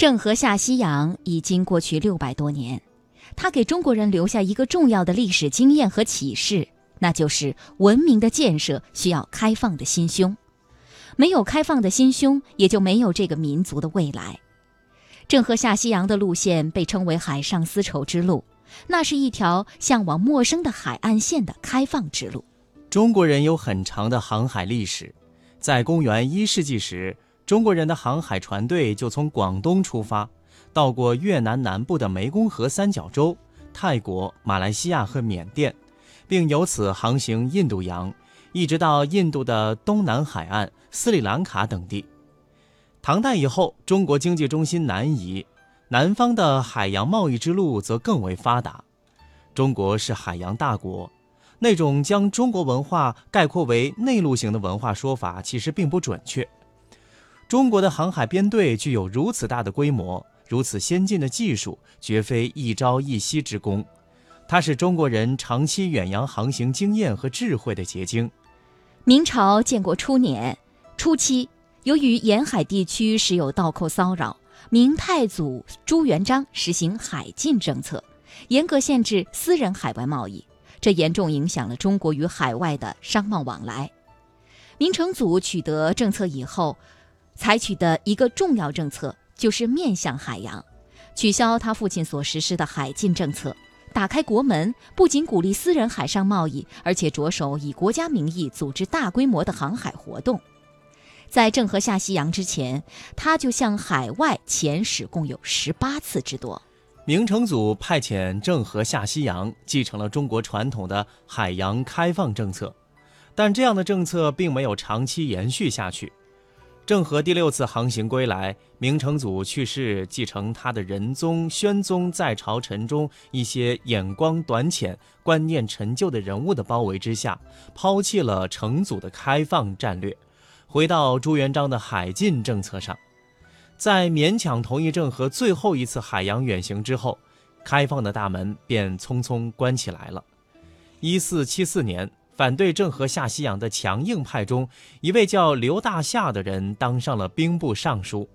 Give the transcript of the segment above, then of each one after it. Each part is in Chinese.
郑和下西洋已经过去六百多年，他给中国人留下一个重要的历史经验和启示，那就是文明的建设需要开放的心胸。没有开放的心胸，也就没有这个民族的未来。郑和下西洋的路线被称为海上丝绸之路，那是一条向往陌生的海岸线的开放之路。中国人有很长的航海历史，在公元一世纪时，中国人的航海船队就从广东出发，到过越南南部的湄公河三角洲、泰国、马来西亚和缅甸，并由此航行印度洋，一直到印度的东南海岸、斯里兰卡等地。唐代以后，中国经济中心南移，南方的海洋贸易之路则更为发达。中国是海洋大国，那种将中国文化概括为内陆型的文化说法其实并不准确。中国的航海编队具有如此大的规模，如此先进的技术，绝非一朝一夕之功，它是中国人长期远洋航行经验和智慧的结晶。明朝建国初年初期。由于沿海地区时有盗寇骚扰，明太祖朱元璋实行海禁政策，严格限制私人海外贸易，这严重影响了中国与海外的商贸往来。明成祖取得政策以后，采取的一个重要政策就是面向海洋，取消他父亲所实施的海禁政策，打开国门，不仅鼓励私人海上贸易，而且着手以国家名义组织大规模的航海活动。在郑和下西洋之前，他就向海外遣使共有十八次之多。明成祖派遣郑和下西洋，继承了中国传统的海洋开放政策，但这样的政策并没有长期延续下去。郑和第六次航行归来，明成祖去世，继承他的仁宗、宣宗在朝臣中一些眼光短浅、观念陈旧的人物的包围之下，抛弃了成祖的开放战略。回到朱元璋的海禁政策上，在勉强同意郑和最后一次海洋远行之后，开放的大门便匆匆关起来了。一四七四年，反对郑和下西洋的强硬派中一位叫刘大夏的人当上了兵部尚书，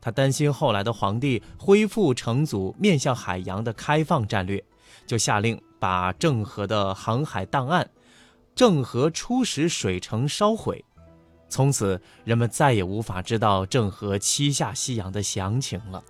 他担心后来的皇帝恢复成祖面向海洋的开放战略，就下令把郑和的航海档案《郑和出使水城》烧毁。从此，人们再也无法知道郑和七下西洋的详情了。